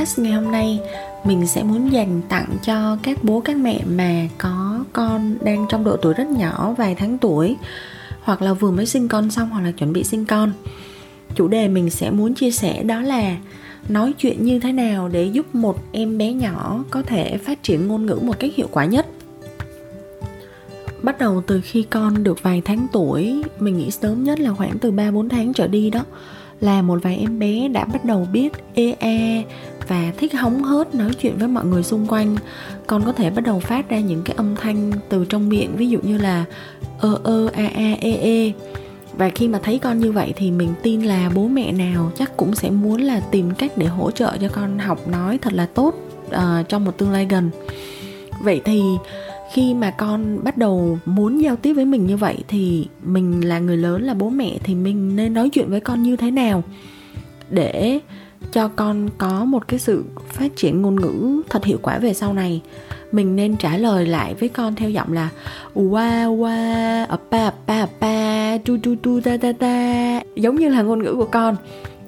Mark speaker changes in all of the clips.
Speaker 1: Podcast ngày hôm nay, mình sẽ muốn dành tặng cho các bố, các mẹ mà có con đang trong độ tuổi rất nhỏ, vài tháng tuổi, hoặc là vừa mới sinh con xong, hoặc là chuẩn bị sinh con. Chủ đề mình sẽ muốn chia sẻ đó là nói chuyện như thế nào để giúp một em bé nhỏ có thể phát triển ngôn ngữ một cách hiệu quả nhất. Bắt đầu từ khi con được vài tháng tuổi, mình nghĩ sớm nhất là khoảng từ 3 4 tháng trở đi đó là một vài em bé đã bắt đầu biết ê e và thích hóng hớt nói chuyện với mọi người xung quanh. Con có thể bắt đầu phát ra những cái âm thanh từ trong miệng ví dụ như là ơ ơ a a e e. Và khi mà thấy con như vậy thì mình tin là bố mẹ nào chắc cũng sẽ muốn là tìm cách để hỗ trợ cho con học nói thật là tốt uh, trong một tương lai gần. Vậy thì khi mà con bắt đầu muốn giao tiếp với mình như vậy thì mình là người lớn, là bố mẹ, thì mình nên nói chuyện với con như thế nào để cho con có một cái sự phát triển ngôn ngữ thật hiệu quả về sau này. Mình nên trả lời lại với con theo giọng là wa wa pa pa pa tu tu tu, ta ta ta giống như là ngôn ngữ của con.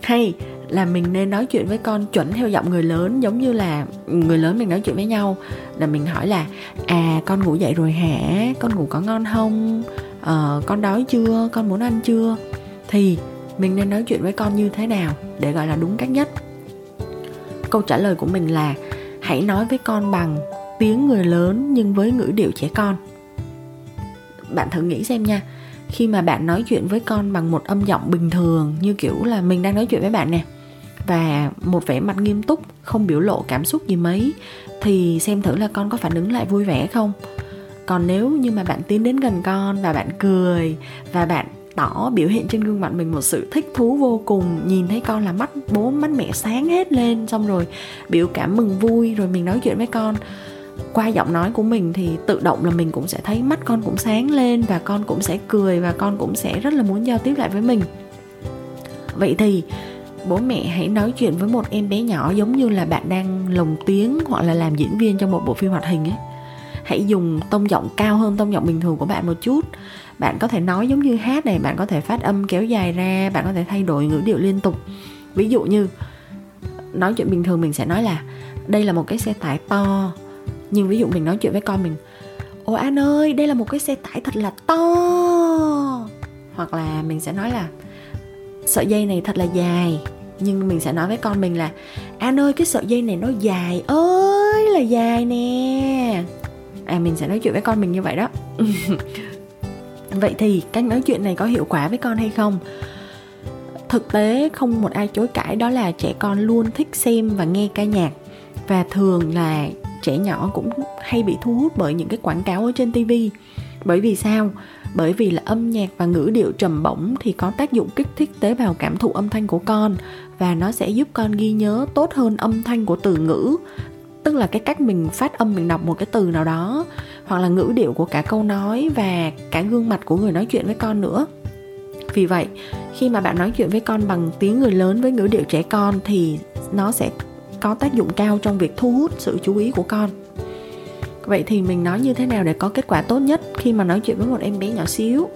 Speaker 1: Hay là mình nên nói chuyện với con chuẩn theo giọng người lớn giống như là người lớn mình nói chuyện với nhau. Là mình hỏi là à con ngủ dậy rồi hả? Con ngủ có ngon không? Ờ, con đói chưa? Con muốn ăn chưa? Thì mình nên nói chuyện với con như thế nào để gọi là đúng cách nhất? Câu trả lời của mình là hãy nói với con bằng tiếng người lớn nhưng với ngữ điệu trẻ con. Bạn thử nghĩ xem nha. Khi mà bạn nói chuyện với con bằng một âm giọng bình thường như kiểu là mình đang nói chuyện với bạn nè và một vẻ mặt nghiêm túc, không biểu lộ cảm xúc gì mấy, thì xem thử là con có phản ứng lại vui vẻ không. Còn nếu như mà bạn tiến đến gần con và bạn cười và bạn tỏ biểu hiện trên gương mặt mình một sự thích thú vô cùng, nhìn thấy con là mắt bố, mắt mẹ sáng hết lên, xong rồi biểu cảm mừng vui, rồi mình nói chuyện với con. Qua giọng nói của mình thì tự động là mình cũng sẽ thấy mắt con cũng sáng lên và con cũng sẽ cười và con cũng sẽ rất là muốn giao tiếp lại với mình. Vậy thì bố mẹ hãy nói chuyện với một em bé nhỏ giống như là bạn đang lồng tiếng hoặc là làm diễn viên trong một bộ phim hoạt hình ấy. Hãy dùng tông giọng cao hơn tông giọng bình thường của bạn một chút. Bạn có thể nói giống như hát này, bạn có thể phát âm kéo dài ra, bạn có thể thay đổi ngữ điệu liên tục. Ví dụ như, nói chuyện bình thường mình sẽ nói là, đây là một cái xe tải to. Nhưng ví dụ mình nói chuyện với con mình, ồ anh ơi, đây là một cái xe tải thật là to. Hoặc là mình sẽ nói là sợi dây này thật là dài. Nhưng mình sẽ nói với con mình là, an ơi, cái sợi dây này nó dài ơi, là dài nè. À mình sẽ nói chuyện với con mình như vậy đó. Vậy thì cách nói chuyện này có hiệu quả với con hay không? Thực tế không một ai chối cãi, đó là trẻ con luôn thích xem và nghe ca nhạc. Và thường là trẻ nhỏ cũng hay bị thu hút bởi những cái quảng cáo ở trên tivi Bởi vì sao? Bởi vì là âm nhạc và ngữ điệu trầm bổng thì có tác dụng kích thích tế bào cảm thụ âm thanh của con, và nó sẽ giúp con ghi nhớ tốt hơn âm thanh của từ ngữ, tức là cái cách mình phát âm, mình đọc một cái từ nào đó, hoặc là ngữ điệu của cả câu nói và cả gương mặt của người nói chuyện với con nữa. Vì vậy, khi mà bạn nói chuyện với con bằng tiếng người lớn với ngữ điệu trẻ con thì nó sẽ có tác dụng cao trong việc thu hút sự chú ý của con vậy thì mình nói như thế nào để có kết quả tốt nhất khi mà nói chuyện với một em bé nhỏ xíu?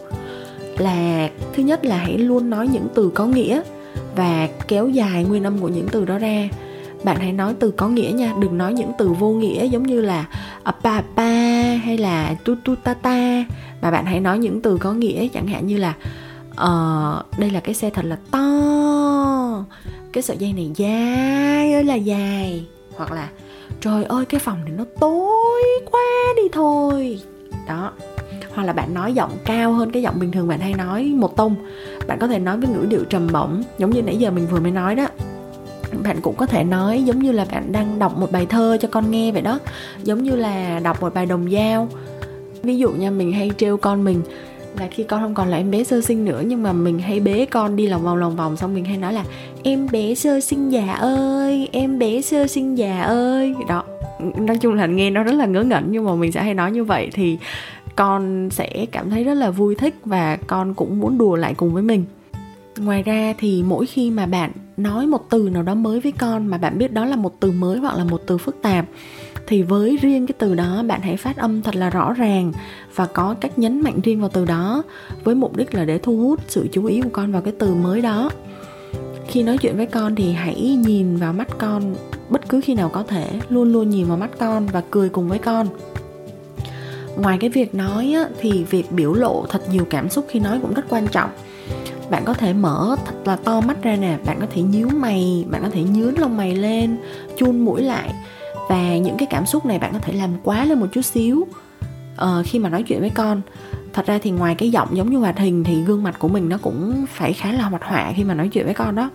Speaker 1: Là thứ nhất là hãy luôn nói những từ có nghĩa và kéo dài nguyên âm của những từ đó ra. Bạn hãy nói từ có nghĩa nha đừng nói những từ vô nghĩa giống như là pa pa hay là tu tu ta ta mà bạn hãy nói những từ có nghĩa chẳng hạn như là uh, đây là cái xe thật là to cái sợi dây này dài ơi là dài hoặc là trời ơi, cái phòng này nó tối quá đi thôi. Đó. Hoặc là bạn nói giọng cao hơn cái giọng bình thường bạn hay nói một tông. Bạn có thể nói với ngữ điệu trầm bổng, giống như nãy giờ mình vừa mới nói đó. Bạn cũng có thể nói giống như là bạn đang đọc một bài thơ cho con nghe vậy đó. Giống như là đọc một bài đồng dao. Ví dụ nha, mình hay trêu con mình là khi con không còn là em bé sơ sinh nữa, nhưng mà mình hay bế con đi lòng vòng lòng vòng. Xong mình hay nói là, em bé sơ sinh già ơi, em bé sơ sinh già ơi. Đó. Nói chung là nghe nó rất là ngớ ngẩn, nhưng mà mình sẽ hay nói như vậy. Thì con sẽ cảm thấy rất là vui thích và con cũng muốn đùa lại cùng với mình. Ngoài ra thì mỗi khi mà bạn nói một từ nào đó mới với con, mà bạn biết đó là một từ mới hoặc là một từ phức tạp thì với riêng cái từ đó bạn hãy phát âm thật là rõ ràng và có cách nhấn mạnh riêng vào từ đó với mục đích là để thu hút sự chú ý của con vào cái từ mới đó. Khi nói chuyện với con thì hãy nhìn vào mắt con bất cứ khi nào có thể luôn luôn nhìn vào mắt con và cười cùng với con. Ngoài cái việc nói á, thì việc biểu lộ thật nhiều cảm xúc khi nói cũng rất quan trọng. Bạn có thể mở thật là to mắt ra nè bạn có thể nhíu mày bạn có thể nhướng lông mày lên chun mũi lại và những cái cảm xúc này bạn có thể làm quá lên một chút xíu uh, khi mà nói chuyện với con. Thật ra thì ngoài cái giọng giống như hoạt hình thì gương mặt của mình nó cũng phải khá là hoạt họa khi mà nói chuyện với con đó.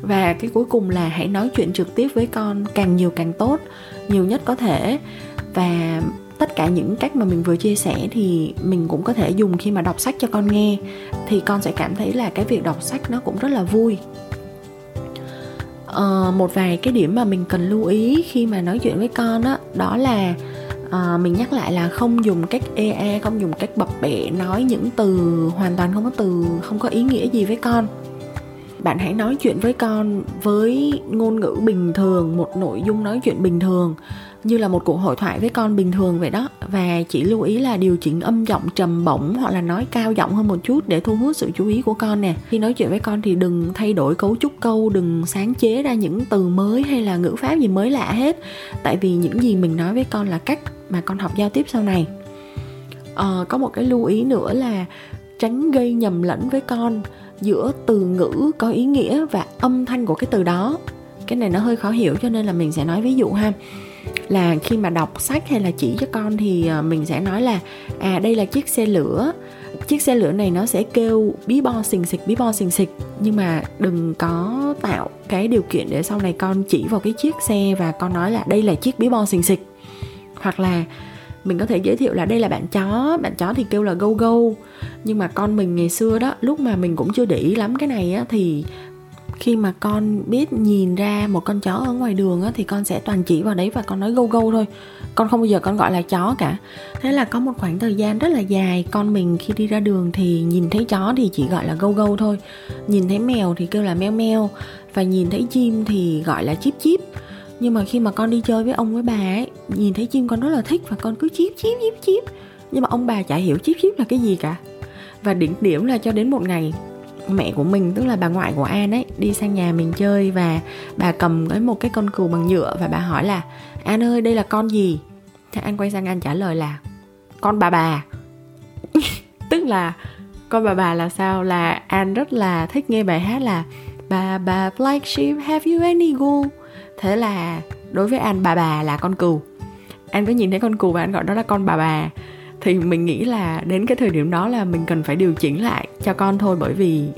Speaker 1: Và cái cuối cùng là hãy nói chuyện trực tiếp với con càng nhiều càng tốt nhiều nhất có thể. Và tất cả những cách mà mình vừa chia sẻ thì mình cũng có thể dùng khi mà đọc sách cho con nghe thì con sẽ cảm thấy là cái việc đọc sách nó cũng rất là vui uh, một vài cái điểm mà mình cần lưu ý khi mà nói chuyện với con đó đó là uh, mình nhắc lại là không dùng cách ea không dùng cách bập bẹ nói những từ hoàn toàn không có từ không có ý nghĩa gì với con. Bạn hãy nói chuyện với con với ngôn ngữ bình thường một nội dung nói chuyện bình thường như là một cuộc hội thoại với con bình thường vậy đó. Và chỉ lưu ý là điều chỉnh âm giọng trầm bổng hoặc là nói cao giọng hơn một chút để thu hút sự chú ý của con nè. Khi nói chuyện với con thì đừng thay đổi cấu trúc câu đừng sáng chế ra những từ mới hay là ngữ pháp gì mới lạ hết. Tại vì những gì mình nói với con là cách mà con học giao tiếp sau này. À, có một cái lưu ý nữa là tránh gây nhầm lẫn với con giữa từ ngữ có ý nghĩa và âm thanh của cái từ đó. Cái này nó hơi khó hiểu cho nên là mình sẽ nói ví dụ ha là khi mà đọc sách hay là chỉ cho con thì ờ, mình sẽ nói là à đây là chiếc xe lửa. Chiếc xe lửa này nó sẽ kêu bí bo xình xịch bí bo xình xịch nhưng mà đừng có tạo cái điều kiện để sau này con chỉ vào cái chiếc xe và con nói là đây là chiếc bí bo xình xịch hoặc là mình có thể giới thiệu là đây là bạn chó. Bạn chó thì kêu là gâu gâu nhưng mà con mình ngày xưa đó, lúc mà mình cũng chưa để ý lắm cái này á, thì khi mà con biết nhìn ra một con chó ở ngoài đường á, thì con sẽ toàn chỉ vào đấy và con nói gâu gâu thôi. Con không bao giờ con gọi là chó cả. Thế là có một khoảng thời gian rất là dài con mình khi đi ra đường thì nhìn thấy chó thì chỉ gọi là gâu gâu thôi. Nhìn thấy mèo thì kêu là meo meo và nhìn thấy chim thì gọi là chip chip nhưng mà khi mà con đi chơi với ông với bà ấy nhìn thấy chim con rất là thích và con cứ chip chip chip chip nhưng mà ông bà chả hiểu chip chip là cái gì cả. Và đỉnh điểm là cho đến một ngày mẹ của mình, tức là bà ngoại của An ấy, đi sang nhà mình chơi và bà cầm cái một cái con cừu bằng nhựa và bà hỏi là, An ơi, đây là con gì? Thì An quay sang An trả lời là, con bà bà. Tức là con bà bà là sao? Là An rất là thích nghe bài hát là, bà bà black sheep, have you any wool thế là đối với An, bà bà là con cừu. An có nhìn thấy con cừu và An gọi đó là con bà bà thì mình nghĩ là đến cái thời điểm đó là mình cần phải điều chỉnh lại cho con thôi. Bởi vì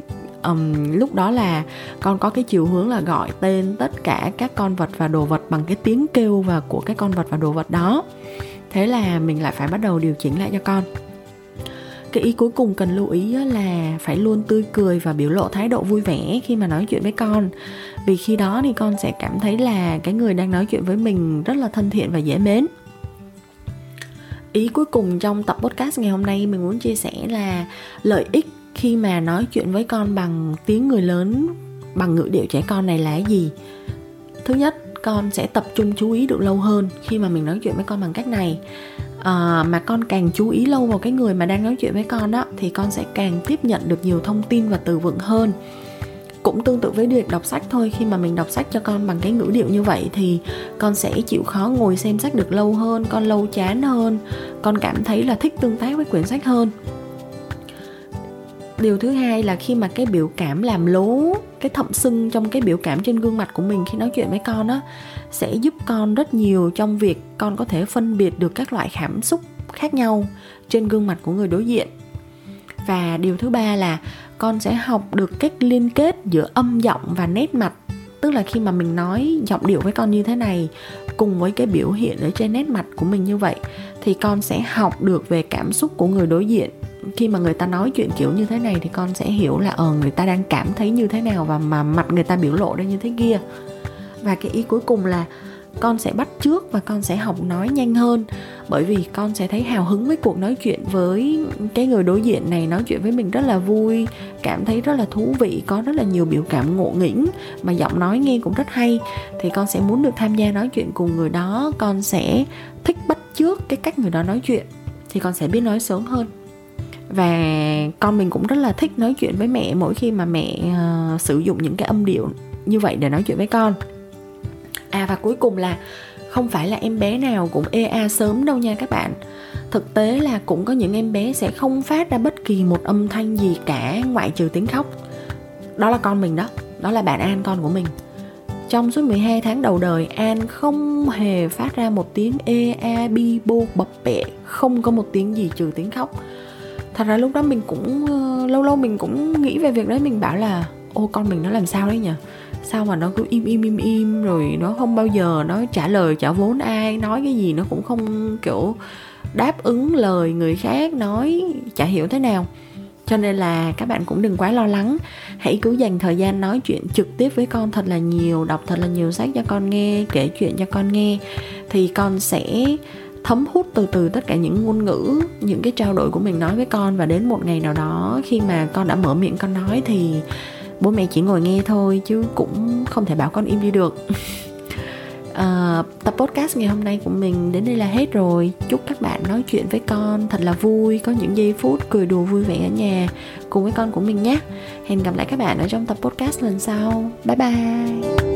Speaker 1: um, lúc đó là con có cái chiều hướng là gọi tên tất cả các con vật và đồ vật bằng cái tiếng kêu và của cái con vật và đồ vật đó. Thế là mình lại phải bắt đầu điều chỉnh lại cho con. Cái ý cuối cùng cần lưu ý là phải luôn tươi cười và biểu lộ thái độ vui vẻ khi mà nói chuyện với con. Vì khi đó thì con sẽ cảm thấy là cái người đang nói chuyện với mình rất là thân thiện và dễ mến ý cuối cùng trong tập podcast ngày hôm nay mình muốn chia sẻ là lợi ích khi mà nói chuyện với con bằng tiếng người lớn bằng ngữ điệu trẻ con này là cái gì? Thứ nhất con sẽ tập trung chú ý được lâu hơn khi mà mình nói chuyện với con bằng cách này. À, mà con càng chú ý lâu vào cái người mà đang nói chuyện với con đó thì con sẽ càng tiếp nhận được nhiều thông tin và từ vựng hơn cũng tương tự với việc đọc sách thôi. Khi mà mình đọc sách cho con bằng cái ngữ điệu như vậy thì con sẽ chịu khó ngồi xem sách được lâu hơn, con lâu chán hơn, con cảm thấy là thích tương tác với quyển sách hơn. Điều thứ hai là khi mà cái biểu cảm làm lố, cái thậm sưng trong cái biểu cảm trên gương mặt của mình khi nói chuyện với con á, sẽ giúp con rất nhiều trong việc con có thể phân biệt được các loại cảm xúc khác nhau trên gương mặt của người đối diện và điều thứ ba là con sẽ học được cách liên kết giữa âm giọng và nét mặt. Tức là khi mà mình nói giọng điệu với con như thế này, cùng với cái biểu hiện ở trên nét mặt của mình như vậy, thì con sẽ học được về cảm xúc của người đối diện. Khi mà người ta nói chuyện kiểu như thế này thì con sẽ hiểu là ờ người ta đang cảm thấy như thế nào và mà mặt người ta biểu lộ ra như thế kia. Và cái ý cuối cùng là con sẽ bắt trước và con sẽ học nói nhanh hơn. Bởi vì con sẽ thấy hào hứng với cuộc nói chuyện với cái người đối diện này nói chuyện với mình rất là vui cảm thấy rất là thú vị có rất là nhiều biểu cảm ngộ nghĩnh mà giọng nói nghe cũng rất hay. Thì con sẽ muốn được tham gia nói chuyện cùng người đó con sẽ thích bắt trước cái cách người đó nói chuyện thì con sẽ biết nói sớm hơn. Và con mình cũng rất là thích nói chuyện với mẹ mỗi khi mà mẹ uh, sử dụng những cái âm điệu như vậy để nói chuyện với con à và cuối cùng là không phải là em bé nào cũng ea sớm đâu nha các bạn. Thực tế là cũng có những em bé sẽ không phát ra bất kỳ một âm thanh gì cả ngoại trừ tiếng khóc. Đó là con mình đó đó là bạn an, con của mình. Trong suốt 12 tháng đầu đời, An không hề phát ra một tiếng e a, bi bô bập, bẹ, Không có một tiếng gì trừ tiếng khóc. Thật ra lúc đó mình cũng ờ, Lâu lâu mình cũng nghĩ về việc đấy Mình bảo là, Ô, con mình nó làm sao đấy nhỉ? Sao mà nó cứ im im im im, rồi nó không bao giờ nó trả lời, trả vốn ai, nói cái gì nó cũng không, kiểu, đáp ứng lời người khác nói, chả hiểu thế nào. Cho nên là các bạn cũng đừng quá lo lắng. Hãy cứ dành thời gian nói chuyện trực tiếp với con thật là nhiều, đọc thật là nhiều sách cho con nghe, kể chuyện cho con nghe, thì con sẽ thấm hút từ từ tất cả những ngôn ngữ, những cái trao đổi của mình nói với con. Và đến một ngày nào đó khi mà con đã mở miệng con nói thì bố mẹ chỉ ngồi nghe thôi chứ cũng không thể bảo con im đi được. À, tập podcast ngày hôm nay của mình đến đây là hết rồi. Chúc các bạn nói chuyện với con thật là vui có những giây phút cười đùa vui vẻ ở nhà cùng với con của mình nhé. Hẹn gặp lại các bạn ở trong tập podcast lần sau. Bye bye.